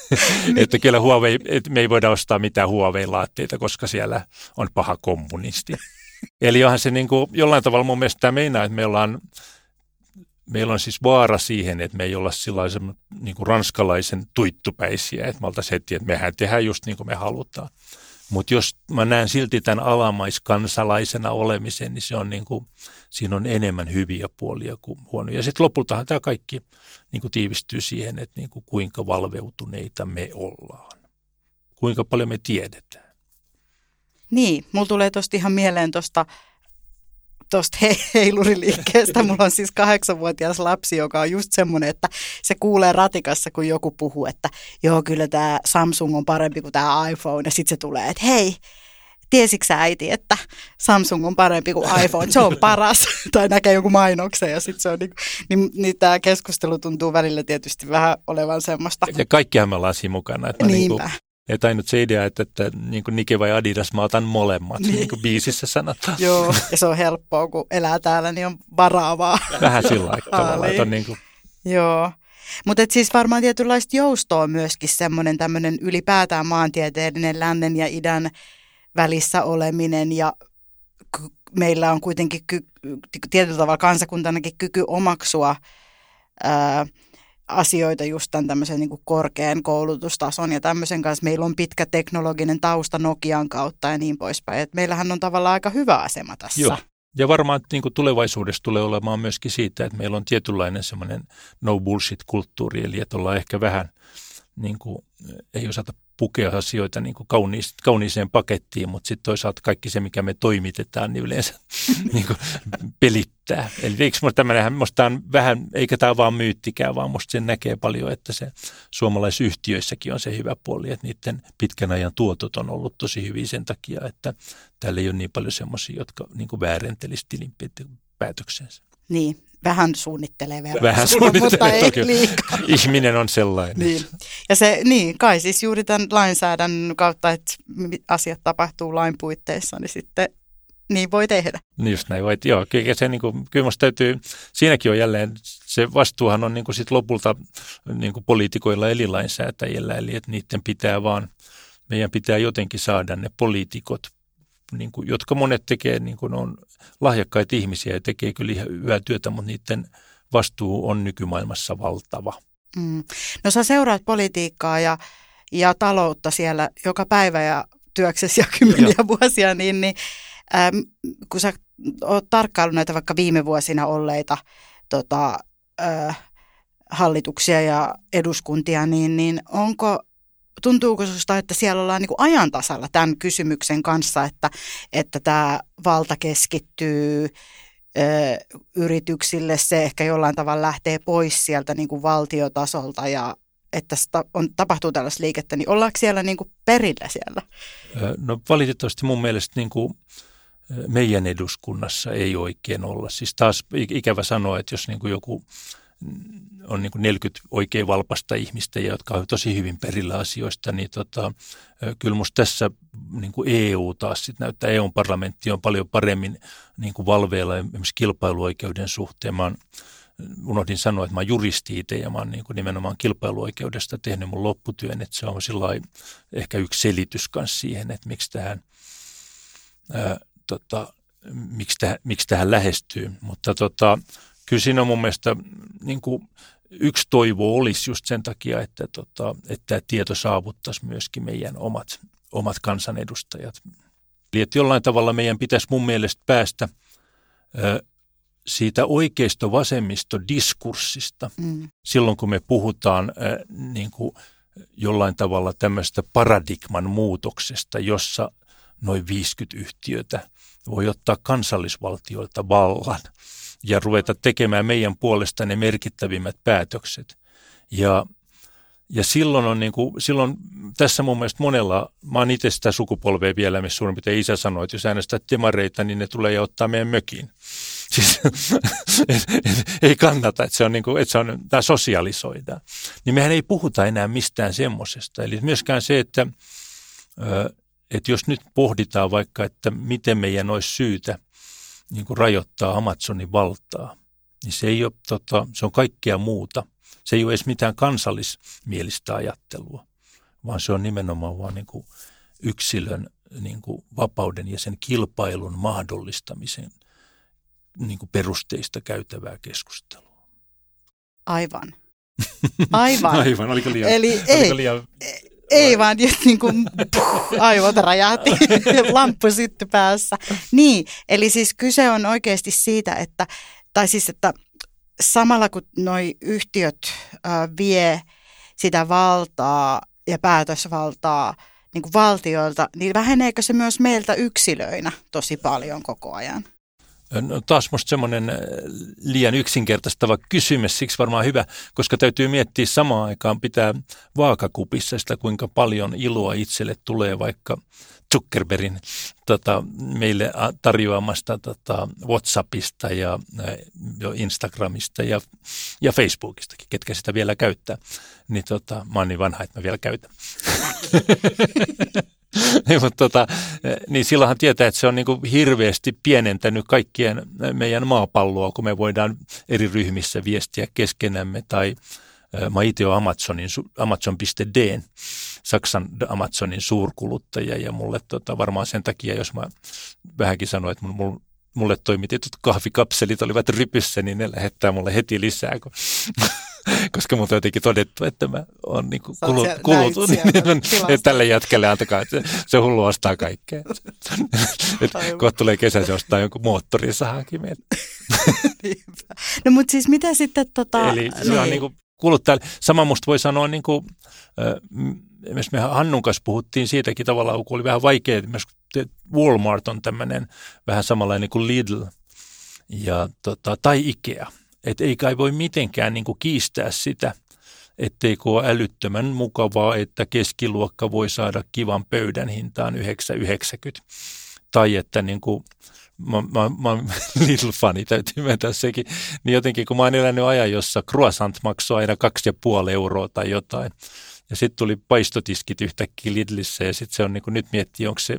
S3: että kyllä Huawei, että me ei voida ostaa mitään Huawei-laatteita, koska siellä on paha kommunisti. Eli onhan se niin kuin, jollain tavalla mun mielestä tämä meinaa, että me ollaan meillä on siis vaara siihen, että me ei olla sellaisen niin kuin ranskalaisen tuittupäisiä, että me oltaisiin heti, että mehän tehdään just niin kuin me halutaan. Mutta jos mä näen silti tämän alamaiskansalaisena olemisen, niin se on niin kuin, siinä on enemmän hyviä puolia kuin huonoja. Ja sitten lopultahan tämä kaikki niin kuin tiivistyy siihen, että niin kuin kuinka valveutuneita me ollaan. Kuinka paljon me tiedetään.
S2: Niin, mulla tulee tuosta ihan mieleen tuosta tuosta he, heiluriliikkeestä. Mulla on siis kahdeksanvuotias lapsi, joka on just semmoinen, että se kuulee ratikassa, kun joku puhuu, että joo, kyllä tämä Samsung on parempi kuin tämä iPhone. Ja sitten se tulee, että hei, tiesitkö sä äiti, että Samsung on parempi kuin iPhone, se on paras, tai näkee joku mainoksen ja sitten se on niin, niin, niin tämä keskustelu tuntuu välillä tietysti vähän olevan semmoista.
S3: Ja kaikkihan me ollaan siinä mukana. Että Niinpä. Niin että ainut se idea, että, että niin kuin Nike vai Adidas, mä otan molemmat, niin, niin kuin biisissä sanotaan.
S2: Joo, ja se on helppoa, kun elää täällä, niin on varaavaa.
S3: Vähän sillä tavalla, niin kuin...
S2: Joo. Mutta siis varmaan tietynlaista joustoa myöskin semmoinen tämmöinen ylipäätään maantieteellinen lännen ja idän välissä oleminen ja meillä on kuitenkin ky- tietyllä tavalla kansakuntanakin kyky omaksua ää, asioita just tämän tämmöisen niin kuin korkean koulutustason ja tämmöisen kanssa. Meillä on pitkä teknologinen tausta Nokian kautta ja niin poispäin. Et meillähän on tavallaan aika hyvä asema tässä.
S3: Joo. Ja varmaan niin kuin tulevaisuudessa tulee olemaan myöskin siitä, että meillä on tietynlainen semmoinen no bullshit-kulttuuri, eli että ollaan ehkä vähän niin kuin, ei osata pukea asioita niin kuin kauniis, kauniiseen pakettiin, mutta sitten toisaalta kaikki se, mikä me toimitetaan, niin yleensä niin kuin pelittää. Eli eikö tämmöinen, musta on vähän, eikä tämä vaan myyttikään, vaan musta sen näkee paljon, että se suomalaisyhtiöissäkin on se hyvä puoli, että niiden pitkän ajan tuotot on ollut tosi hyviä sen takia, että täällä ei ole niin paljon semmoisia, jotka niin kuin väärentelisivät tilinpäätöksensä.
S2: Niin, vähän suunnittelee verran.
S3: Vähän suunnittelee, mutta ei liikaa. Ihminen on sellainen.
S2: Niin. Ja se, niin, kai siis juuri tämän lainsäädännön kautta, että asiat tapahtuu lain puitteissa, niin sitten niin voi tehdä.
S3: Niin just näin, voit, joo. Kyllä, se, niin kuin, kyllä musta täytyy, siinäkin on jälleen, se vastuuhan on niin kuin sit lopulta niin kuin poliitikoilla eli lainsäätäjillä, eli että niiden pitää vaan, meidän pitää jotenkin saada ne poliitikot niin kuin, jotka monet tekee, niin kuin on lahjakkaita ihmisiä ja tekee kyllä ihan hyvää työtä, mutta niiden vastuu on nykymaailmassa valtava.
S2: Mm. No sä seuraat politiikkaa ja, ja taloutta siellä joka päivä ja työksessä ja kymmeniä Joo. vuosia, niin, niin ähm, kun sä oot tarkkaillut näitä vaikka viime vuosina olleita tota, äh, hallituksia ja eduskuntia, niin, niin onko tuntuuko sinusta, että siellä ollaan niin kuin ajan tasalla tämän kysymyksen kanssa, että, että tämä valta keskittyy ö, yrityksille, se ehkä jollain tavalla lähtee pois sieltä niin kuin valtiotasolta ja että on, tapahtuu tällaista liikettä, niin ollaanko siellä niin kuin perillä siellä?
S3: No valitettavasti mun mielestä niin kuin meidän eduskunnassa ei oikein olla. Siis taas ikävä sanoa, että jos niin kuin joku on niin kuin 40 oikein valpasta ihmistä, jotka on tosi hyvin perillä asioista, niin tota, kyllä musta tässä niin kuin EU taas sit näyttää, EU-parlamentti on paljon paremmin niin kuin valveilla esimerkiksi kilpailuoikeuden suhteen. Mä oon, unohdin sanoa, että mä oon juristi itse ja mä oon niin kuin nimenomaan kilpailuoikeudesta tehnyt mun lopputyön, että se on ehkä yksi selitys kanssa siihen, että miksi tähän, ää, tota, miksi, tähän, miksi tähän lähestyy. Mutta tota, kyllä siinä on mun mielestä niin kuin yksi toivo olisi just sen takia, että, tota, että tämä tieto saavuttaisi myöskin meidän omat, omat kansanedustajat. Eli että jollain tavalla meidän pitäisi mun mielestä päästä ö, siitä oikeisto-vasemmisto diskurssista mm. silloin, kun me puhutaan ö, niin kuin jollain tavalla tämmöistä paradigman muutoksesta, jossa noin 50 yhtiötä voi ottaa kansallisvaltioilta vallan – ja ruveta tekemään meidän puolesta ne merkittävimmät päätökset. Ja, ja silloin on niin kuin, silloin tässä mun mielestä monella, mä oon itse sitä sukupolvea vielä, missä suurin piirtein isä sanoi, että jos äänestät demareita, niin ne tulee ja ottaa meidän mökiin. Siis, et, et, ei kannata, että se on, niin kuin, että se on, tämä sosialisoidaan. Niin mehän ei puhuta enää mistään semmoisesta. Eli myöskään se, että, että jos nyt pohditaan vaikka, että miten meidän olisi syytä – niin kuin rajoittaa Amazonin valtaa, niin se, ei ole, tota, se on kaikkea muuta. Se ei ole edes mitään kansallismielistä ajattelua, vaan se on nimenomaan vain niin kuin yksilön niin kuin vapauden ja sen kilpailun mahdollistamisen niin kuin perusteista käytävää keskustelua.
S2: Aivan. Aivan.
S3: Aivan, oliko liian,
S2: Eli
S3: oliko
S2: ei,
S3: liian
S2: ei vaan just niin kuin puh, aivot räjähti, lamppu syttyi päässä. Niin, eli siis kyse on oikeasti siitä, että, tai siis että samalla kun noi yhtiöt äh, vie sitä valtaa ja päätösvaltaa niin kuin valtioilta, niin väheneekö se myös meiltä yksilöinä tosi paljon koko ajan?
S3: No, taas musta semmoinen äh, liian yksinkertaistava kysymys, siksi varmaan hyvä, koska täytyy miettiä samaan aikaan pitää vaakakupissa sitä, kuinka paljon iloa itselle tulee vaikka Zuckerbergin tota, meille tarjoamasta tota, WhatsAppista ja äh, Instagramista ja, ja Facebookistakin, ketkä sitä vielä käyttää. Niin tota, mä oon niin vanha, että mä vielä käytän. niin, mutta tota, niin silloinhan tietää, että se on niin kuin hirveästi pienentänyt kaikkien meidän maapalloa, kun me voidaan eri ryhmissä viestiä keskenämme tai Mä itse olen Amazonin, Amazon.d, Saksan Amazonin suurkuluttaja ja mulle tota, varmaan sen takia, jos mä vähänkin sanoin, että mulle, mulle toimitetut kahvikapselit olivat rypyssä, niin ne lähettää mulle heti lisää, kun koska multa on jotenkin todettu, että mä oon niin kuin kulut, kulut niin, että tälle jätkelle antakaa, että se hullu ostaa kaikkea. Kohta tulee kesä, se ostaa jonkun moottorisahankin meille.
S2: no mutta siis mitä sitten tota...
S3: Eli se on niin kuin kuluttajalle. Sama musta voi sanoa niin kuin, myös me Hannun kanssa puhuttiin siitäkin tavallaan, kun oli vähän vaikea, myös Walmart on tämmöinen vähän samanlainen kuin Lidl ja, tota, tai Ikea – että ei kai voi mitenkään niin kuin kiistää sitä, etteikö ole älyttömän mukavaa, että keskiluokka voi saada kivan pöydän hintaan 9,90. Tai että niin kuin, mä, mä, mä oon Lidl-fani, täytyy myöntää sekin, niin jotenkin kun mä oon elänyt ajan, jossa croissant maksoi aina 2,5 euroa tai jotain, ja sitten tuli paistotiskit yhtäkkiä Lidlissä, ja sitten se on niin kuin, nyt miettii, onko se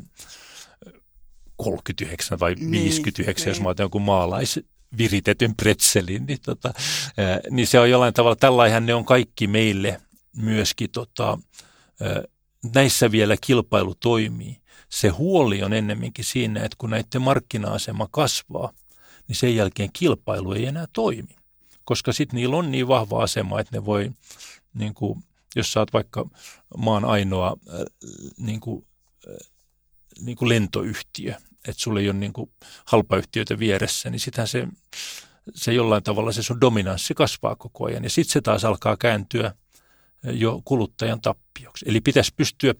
S3: 39 vai 59, niin, jos niin. mä otan jonkun maalais, viritetyn pretzelin, niin, tota, ää, niin se on jollain tavalla, tällaihän ne on kaikki meille myöskin, tota, ää, näissä vielä kilpailu toimii. Se huoli on ennemminkin siinä, että kun näiden markkina-asema kasvaa, niin sen jälkeen kilpailu ei enää toimi, koska sitten niillä on niin vahva asema, että ne voi niin kuin, jos sä oot vaikka maan ainoa äh, niin kuin, äh, niin kuin lentoyhtiö, että sulla ei ole niin kuin halpayhtiöitä vieressä, niin sitähän se, se jollain tavalla se sun dominanssi kasvaa koko ajan. Ja sitten se taas alkaa kääntyä jo kuluttajan tappioksi. Eli pitäisi pystyä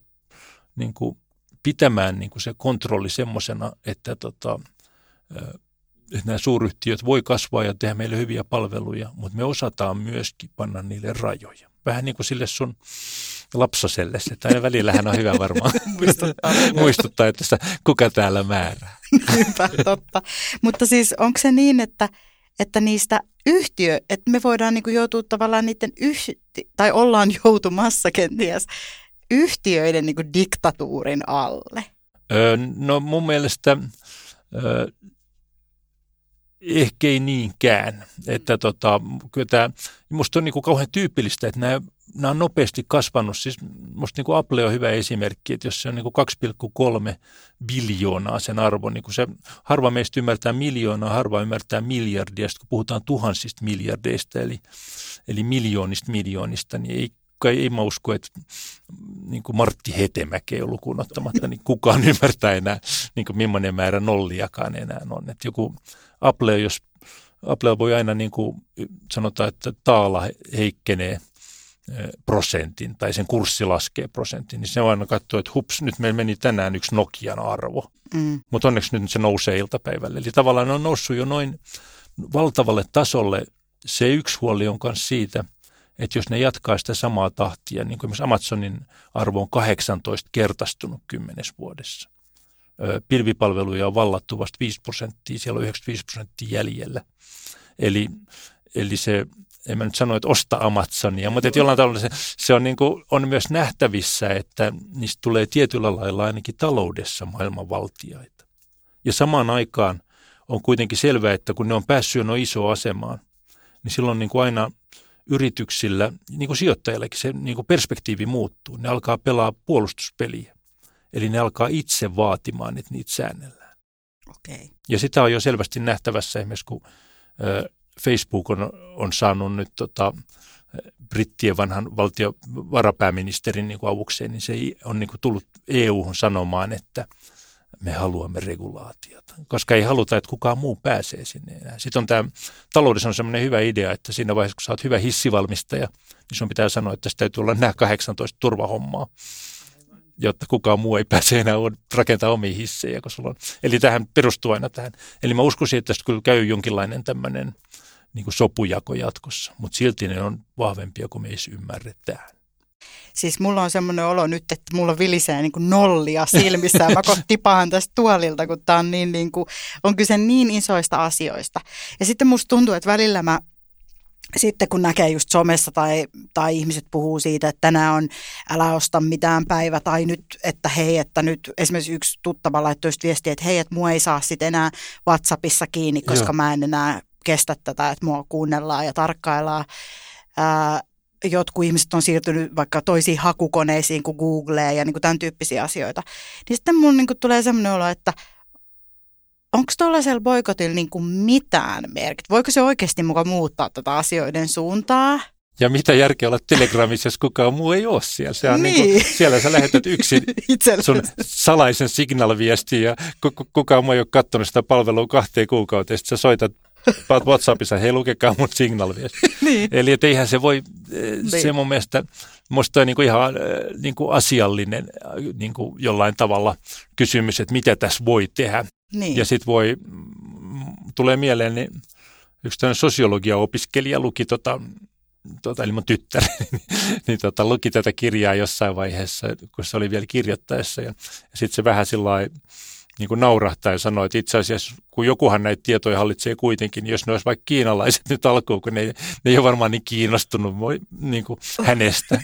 S3: niin kuin, pitämään niin kuin se kontrolli semmoisena, että, tota, että nämä suuryhtiöt voi kasvaa ja tehdä meille hyviä palveluja, mutta me osataan myöskin panna niille rajoja. Vähän niin kuin sille sun lapsaselle, että aina välillähän on hyvä varmaan muistuttaa, muistuttaa että sitä, kuka täällä määrää.
S2: Niinpä, totta. Mutta siis onko se niin, että, että niistä yhtiö, että me voidaan niin kuin joutua tavallaan niiden yhti, tai ollaan joutumassa kenties yhtiöiden niin kuin diktatuurin alle?
S3: Öö, no mun mielestä öö, ehkä ei niinkään. Että tota, kyllä tämä, musta on niin kuin kauhean tyypillistä, että nämä, nämä on nopeasti kasvanut. Siis musta niin kuin Apple on hyvä esimerkki, että jos se on niin kuin 2,3 biljoonaa sen arvo, niin kuin se harva meistä ymmärtää miljoonaa, harva ymmärtää miljardia, kun puhutaan tuhansista miljardeista, eli, eli miljoonista miljoonista, niin ei kai ei mä usko, että niin kuin Martti Hetemäkeä lukuun ottamatta, niin kukaan ymmärtää enää, niin kuin millainen määrä nolliakaan enää on. Että joku Apple, jos Apple voi aina niin kuin sanotaan, että taala heikkenee prosentin tai sen kurssi laskee prosentin, niin se on aina katsoa, että hups, nyt meillä meni tänään yksi Nokian arvo. Mm. Mutta onneksi nyt se nousee iltapäivälle. Eli tavallaan on noussut jo noin valtavalle tasolle. Se yksi huoli on myös siitä, että jos ne jatkaa sitä samaa tahtia, niin kuin myös Amazonin arvo on 18 kertastunut kymmenes vuodessa. Pilvipalveluja on vallattu vasta 5 prosenttia, siellä on 95 prosenttia jäljellä. Eli, eli se, en mä nyt sano, että osta Amazonia, mutta että jollain tavalla se, se on, niin kuin, on myös nähtävissä, että niistä tulee tietyllä lailla ainakin taloudessa maailmanvaltiaita. Ja samaan aikaan on kuitenkin selvää, että kun ne on päässyt jo no iso asemaan, niin silloin niin kuin aina yrityksillä, niin kuin sijoittajillakin, se niin kuin perspektiivi muuttuu. Ne alkaa pelaa puolustuspeliä. Eli ne alkaa itse vaatimaan, että niitä säännellään.
S2: Okay.
S3: Ja sitä on jo selvästi nähtävässä esimerkiksi, kun Facebook on, on saanut nyt tota, brittien vanhan valtio varapääministerin niin kuin avukseen, niin se on niin kuin tullut EU-hun sanomaan, että – me haluamme regulaatiota, koska ei haluta, että kukaan muu pääsee sinne enää. Sitten on tämä, taloudessa on sellainen hyvä idea, että siinä vaiheessa, kun sä oot hyvä hissivalmistaja, niin sun pitää sanoa, että tästä täytyy olla nämä 18 turvahommaa, jotta kukaan muu ei pääse enää rakentaa omia hissejä. Kun sulla on. Eli tähän perustuu aina tähän. Eli mä uskoisin, että tästä kyllä käy jonkinlainen tämmöinen niin kuin sopujako jatkossa, mutta silti ne on vahvempia kuin me edes ymmärretään.
S2: Siis mulla on semmoinen olo nyt, että mulla vilisee niin kuin nollia silmissä mä tipaan tästä tuolilta, kun tää on, niin, niin kuin, on kyse niin isoista asioista. Ja sitten musta tuntuu, että välillä mä sitten kun näkee just somessa tai, tai ihmiset puhuu siitä, että tänään on älä osta mitään päivä tai nyt, että hei, että nyt esimerkiksi yksi tuttava laittoi just viestiä, että hei, että mua ei saa sitten enää WhatsAppissa kiinni, koska Joo. mä en enää kestä tätä, että mua kuunnellaan ja tarkkaillaan. Ää, jotkut ihmiset on siirtynyt vaikka toisiin hakukoneisiin kuin Googleen ja niin kuin tämän tyyppisiä asioita. Niin sitten mun niin kuin tulee semmoinen olo, että onko tuollaisella boikotilla niin kuin mitään merkit? Voiko se oikeasti mukaan muuttaa tätä asioiden suuntaa?
S3: Ja mitä järkeä olla Telegramissa, jos kukaan muu ei ole siellä. Se on niin. Niin kuin, siellä sä lähetät yksin sun salaisen signalviestin ja kukaan muu ei ole katsonut sitä palvelua kahteen kuukauteen. Sitten sä soitat WhatsAppissa, hei lukekaa mun signal niin. Eli että eihän se voi, niin. se mun mielestä, musta on niin kuin ihan niin kuin asiallinen niin kuin jollain tavalla kysymys, että mitä tässä voi tehdä. Niin. Ja sitten voi, tulee mieleen, niin yksi tämmöinen sosiologia-opiskelija luki tota, tota, eli mun tyttäri, niin, niin tota, luki tätä kirjaa jossain vaiheessa, kun se oli vielä kirjoittaessa. Ja, ja sitten se vähän sillä niin kuin naurahtaa ja sanoo, että itse asiassa kun jokuhan näitä tietoja hallitsee kuitenkin, niin jos ne olisi vaikka kiinalaiset nyt alkuun, kun ne, ne ei ole varmaan niin kiinnostunut niin kuin hänestä,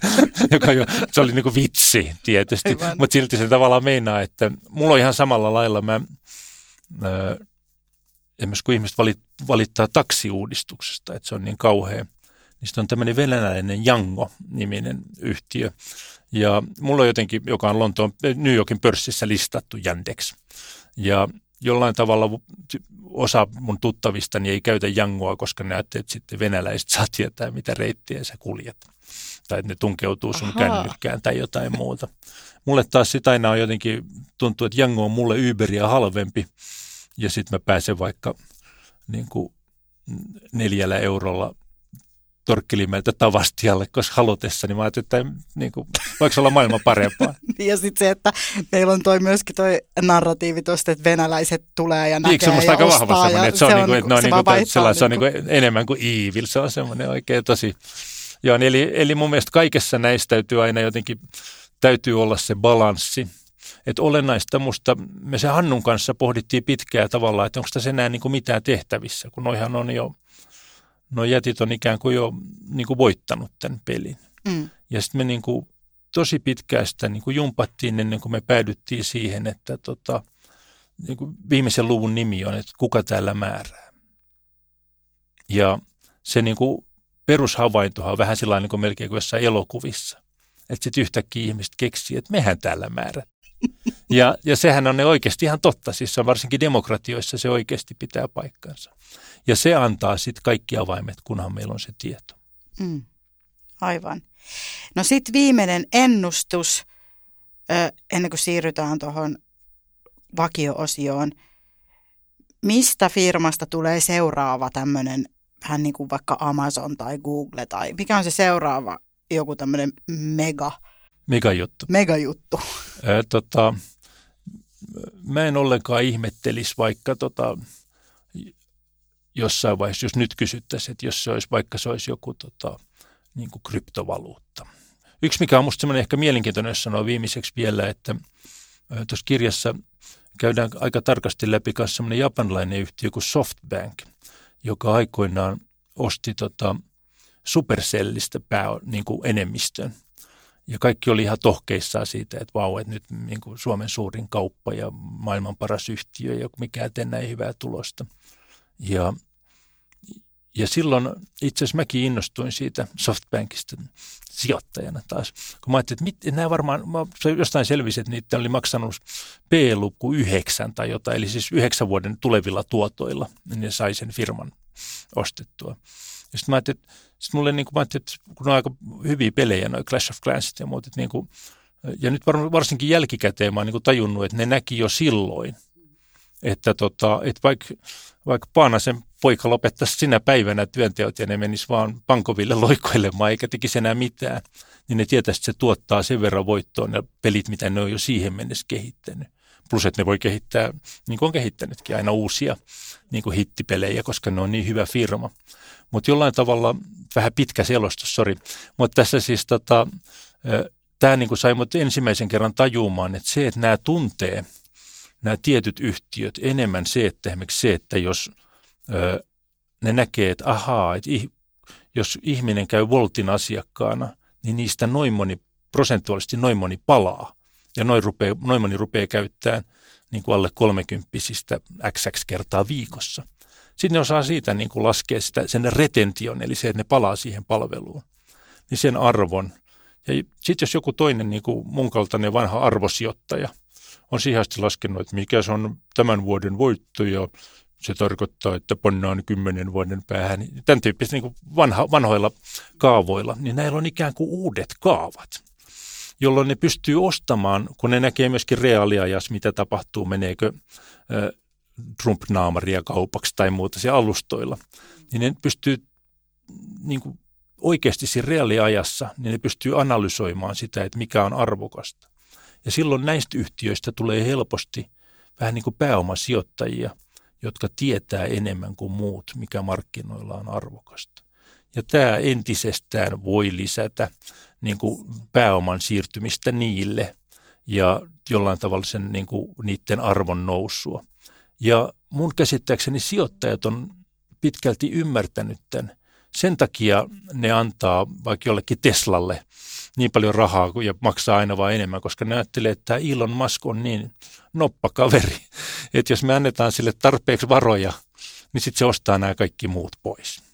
S3: joka jo, se oli niin kuin vitsi tietysti, mutta silti se tavallaan meinaa, että mulla on ihan samalla lailla, mä, ää, esimerkiksi kun ihmiset valit, valittaa taksiuudistuksesta, että se on niin kauhea, niin sitten on tämmöinen venäläinen Jango-niminen yhtiö, ja mulla on jotenkin, joka on Lontoon, New Yorkin pörssissä listattu Yandex. Ja, jollain tavalla osa mun tuttavistani ei käytä jangoa, koska ne että sitten venäläiset saa tietää, mitä reittiä sä kuljet. Tai että ne tunkeutuu sun Ahaa. kännykkään tai jotain muuta. Mulle taas sitä aina on jotenkin, tuntuu, että jango on mulle Uberia halvempi. Ja sitten mä pääsen vaikka niin kuin neljällä eurolla Torkkilimeltä Tavastialle, koska halutessa, niin mä ajattelin, että niin kuin, voiko olla maailma parempaa.
S2: ja sitten se, että meillä on toi myöskin toi narratiivi tuosta, että venäläiset tulee ja näkee Eikö se
S3: ja aika vahva semmoinen, että se on, se on, niin kuin, että se, on, niin kuin, sellainen, se on niin kuin, enemmän kuin evil, se on semmoinen oikein tosi... Joo, niin eli, eli mun mielestä kaikessa näistä täytyy aina jotenkin, täytyy olla se balanssi. Että olennaista musta, me se Hannun kanssa pohdittiin pitkää tavalla, että onko tässä enää niin kuin mitään tehtävissä, kun noihan on jo no jätit on ikään kuin jo niin kuin voittanut tämän pelin. Mm. Ja sitten me niin kuin tosi pitkään sitä niin kuin jumpattiin ennen kuin me päädyttiin siihen, että tota, niin kuin viimeisen luvun nimi on, että kuka täällä määrää. Ja se niin kuin perushavaintohan on vähän sellainen kuin melkein kuin jossain elokuvissa. Että sitten yhtäkkiä ihmiset keksii, että mehän täällä määrät. Ja, ja sehän on ne oikeasti ihan totta, siis on varsinkin demokratioissa se oikeasti pitää paikkansa. Ja se antaa sitten kaikki avaimet, kunhan meillä on se tieto. Mm,
S2: aivan. No sitten viimeinen ennustus, ö, ennen kuin siirrytään tuohon vakio-osioon. Mistä firmasta tulee seuraava tämmöinen, vähän niin kuin vaikka Amazon tai Google, tai mikä on se seuraava joku tämmöinen mega
S3: Megajuttu.
S2: Megajuttu.
S3: Ää, tota, mä en ollenkaan ihmettelisi vaikka tota, jossain vaiheessa, jos nyt kysyttäisiin, että jos se olisi, vaikka se olisi joku tota, niin kuin kryptovaluutta. Yksi, mikä on minusta ehkä mielenkiintoinen, jos sanoo viimeiseksi vielä, että tuossa kirjassa käydään aika tarkasti läpi myös sellainen japanilainen yhtiö kuin Softbank, joka aikoinaan osti tota Supercellistä pää, niin kuin enemmistön. Ja kaikki oli ihan tohkeissaan siitä, että vau, että nyt niin kuin Suomen suurin kauppa ja maailman paras yhtiö ja mikä tänne ei hyvää tulosta. Ja, ja silloin itse asiassa mäkin innostuin siitä Softbankista sijoittajana taas. Kun mä ajattelin, että mit, nämä varmaan, mä, jostain selvisi, että niitä oli maksanut P-luku yhdeksän tai jotain, eli siis yhdeksän vuoden tulevilla tuotoilla, niin ne sai sen firman ostettua. Ja sitten mä ajattelin, että, sit mulle niin kuin, mä ajattelin, että kun on aika hyviä pelejä, noin Clash of Clans ja muut, että niin kuin, ja nyt varsinkin jälkikäteen mä oon niin tajunnut, että ne näki jo silloin, että, tota, että vaikka, vaikka Paanasen poika lopettaisi sinä päivänä työnteot ja ne menisi vaan pankoville loikoilemaan eikä tekisi enää mitään, niin ne tietäisi, että se tuottaa sen verran voittoon ja pelit, mitä ne on jo siihen mennessä kehittänyt. Plus, että ne voi kehittää, niin kuin on kehittänytkin, aina uusia niin kuin hittipelejä, koska ne on niin hyvä firma. Mutta jollain tavalla, vähän pitkä selostus, sori, mutta tässä siis tota, tämä niin sai mut ensimmäisen kerran tajumaan, että se, että nämä tuntee, nämä tietyt yhtiöt, enemmän se, että esimerkiksi se, että jos ö, ne näkee, että ahaa, että ih, jos ihminen käy Voltin asiakkaana, niin niistä noin moni, prosentuaalisesti noin moni palaa. Ja noin, rupee, noin moni rupeaa käyttämään niin kuin alle kolmekymppisistä xx kertaa viikossa. Sitten ne osaa siitä niin kuin laskea sitä, sen retention, eli se, että ne palaa siihen palveluun, niin sen arvon. Ja sitten jos joku toinen niin kuin mun kaltainen vanha arvosijoittaja on siihen asti laskenut, että mikä se on tämän vuoden voitto ja se tarkoittaa, että pannaan kymmenen vuoden päähän. Niin tämän tyyppistä niin vanhoilla kaavoilla, niin näillä on ikään kuin uudet kaavat, jolloin ne pystyy ostamaan, kun ne näkee myöskin reaaliajassa, mitä tapahtuu, meneekö Trump-naamaria kaupaksi tai muuta siellä alustoilla, niin ne pystyy niin kuin oikeasti siinä reaaliajassa, niin ne pystyy analysoimaan sitä, että mikä on arvokasta. Ja silloin näistä yhtiöistä tulee helposti vähän niin kuin pääomasijoittajia, jotka tietää enemmän kuin muut, mikä markkinoilla on arvokasta. Ja tämä entisestään voi lisätä niin kuin pääoman siirtymistä niille ja jollain tavalla sen, niin kuin, niiden arvon nousua. Ja mun käsittääkseni sijoittajat on pitkälti ymmärtänyt tämän. Sen takia ne antaa vaikka jollekin Teslalle niin paljon rahaa ja maksaa aina vaan enemmän, koska ne ajattelee, että Elon Musk on niin noppakaveri, että jos me annetaan sille tarpeeksi varoja, niin sitten se ostaa nämä kaikki muut pois.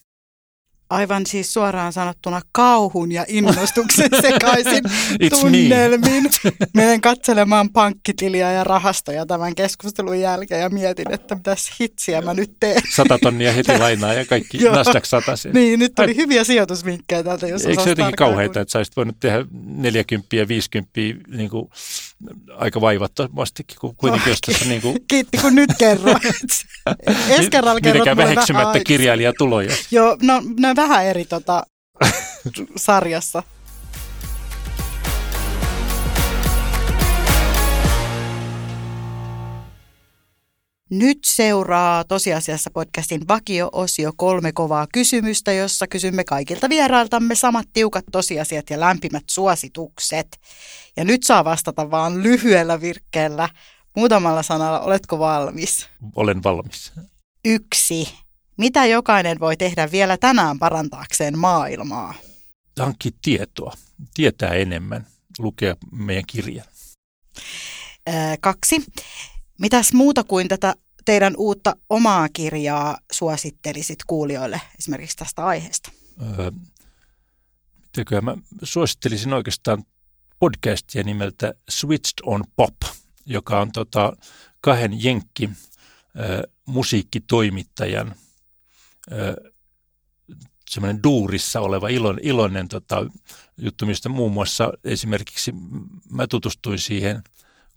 S2: Aivan siis suoraan sanottuna kauhun ja innostuksen sekaisin tunnelmin. Menen katselemaan pankkitiliä ja rahastoja tämän keskustelun jälkeen ja mietin, että mitäs hitsiä mä nyt teen.
S3: Sata tonnia heti lainaa ja kaikki. Nasdaq satasen.
S2: Niin, nyt tuli hyviä sijoitusvinkkejä täältä, jos
S3: Eikö se jotenkin kauheita, että sä olisit voinut tehdä 40 ja 50 niin kuin, aika vaivattomastikin, kun kuitenkin jos tässä niin kuin,
S2: Kiitti, kun nyt kerroit. Ensi kerralla kerrot
S3: väheksymättä kirjailijatuloja.
S2: Joo, no, no vähän eri tota, sarjassa. Nyt seuraa tosiasiassa podcastin vakio-osio kolme kovaa kysymystä, jossa kysymme kaikilta vierailtamme samat tiukat tosiasiat ja lämpimät suositukset. Ja nyt saa vastata vaan lyhyellä virkkeellä, muutamalla sanalla. Oletko valmis?
S3: Olen valmis.
S2: Yksi. Mitä jokainen voi tehdä vielä tänään parantaakseen maailmaa?
S3: Hankki tietoa, tietää enemmän, lukea meidän kirjan.
S2: Öö, kaksi. Mitäs muuta kuin tätä teidän uutta omaa kirjaa suosittelisit kuulijoille esimerkiksi tästä aiheesta?
S3: Öö, mä suosittelisin oikeastaan podcastia nimeltä Switched on Pop, joka on tota, kahden jenkki ö, musiikkitoimittajan ö, semmoinen duurissa oleva ilon, iloinen tota, juttu, mistä muun muassa esimerkiksi mä tutustuin siihen,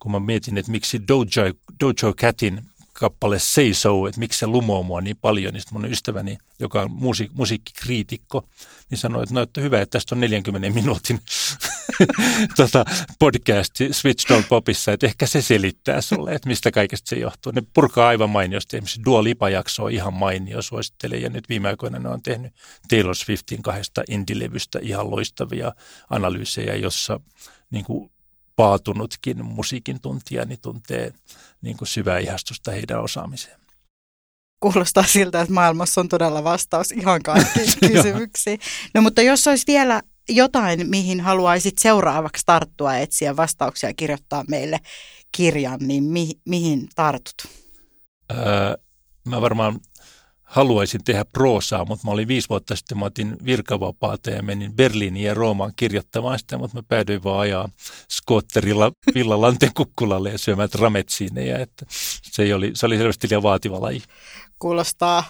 S3: kun mä mietin, että miksi Dojo, Dojo Catin kappale Say So, että miksi se lumoo mua niin paljon, niin mun ystäväni, joka on musiik- musiikkikriitikko, niin sanoi, että no, että hyvä, että tästä on 40 minuutin tota, podcast Switched on Popissa, että ehkä se selittää sulle, että mistä kaikesta se johtuu. Ne purkaa aivan mainiosti, esimerkiksi Dua Lipa-jakso on ihan mainio, suosittelen, ja nyt viime aikoina ne on tehnyt Taylor Swiftin kahdesta indilevystä ihan loistavia analyysejä, jossa niin kuin paatunutkin musiikin tuntija niin tuntee niin kuin syvää ihastusta heidän osaamiseen.
S2: Kuulostaa siltä, että maailmassa on todella vastaus ihan kaikkiin kysymyksiin. No mutta jos olisi vielä jotain, mihin haluaisit seuraavaksi tarttua, etsiä vastauksia ja kirjoittaa meille kirjan, niin mi- mihin tartut?
S3: Öö, mä varmaan haluaisin tehdä proosaa, mutta mä olin viisi vuotta sitten, mä otin virkavapaata ja menin Berliiniin ja Roomaan kirjoittamaan sitä, mutta mä päädyin vaan ajaa skootterilla Villalanten kukkulalle ja syömään trametsiinejä, että se oli, se oli selvästi liian vaativa laji.
S2: Kuulostaa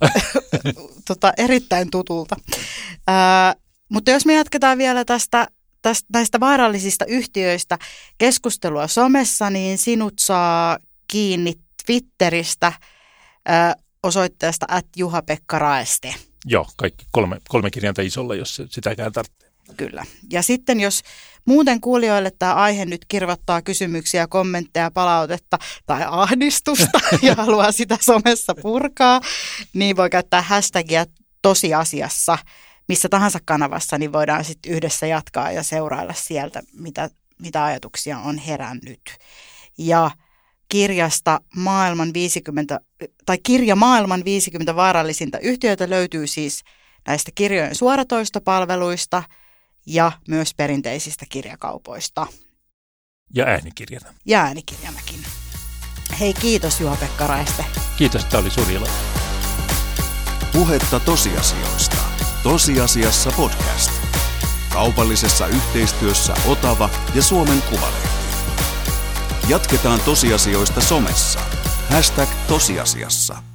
S2: tota, erittäin tutulta. Ää, mutta jos me jatketaan vielä tästä, tästä näistä vaarallisista yhtiöistä keskustelua somessa, niin sinut saa kiinni Twitteristä ää, osoitteesta at Juha-Pekka Raeste.
S3: Joo, kaikki kolme, kolme kirjainta isolla, jos sitäkään tarvitsee.
S2: Kyllä. Ja sitten jos muuten kuulijoille tämä aihe nyt kirvoittaa kysymyksiä, kommentteja, palautetta tai ahdistusta ja haluaa sitä somessa purkaa, niin voi käyttää hashtagia tosiasiassa missä tahansa kanavassa, niin voidaan sitten yhdessä jatkaa ja seurailla sieltä, mitä, mitä ajatuksia on herännyt. Ja kirjasta maailman 50, tai kirja maailman 50 vaarallisinta yhtiöitä löytyy siis näistä kirjojen suoratoistopalveluista ja myös perinteisistä kirjakaupoista
S3: Ja äänikirjana.
S2: ja äänikirjanakin. Hei kiitos Juha-Pekka Raiste.
S3: Kiitos, tämä oli suuri ilo.
S1: Puhetta tosiasioista. Tosiasiassa podcast. Kaupallisessa yhteistyössä Otava ja Suomen Kuvalehti. Jatketaan tosiasioista somessa. Hashtag tosiasiassa.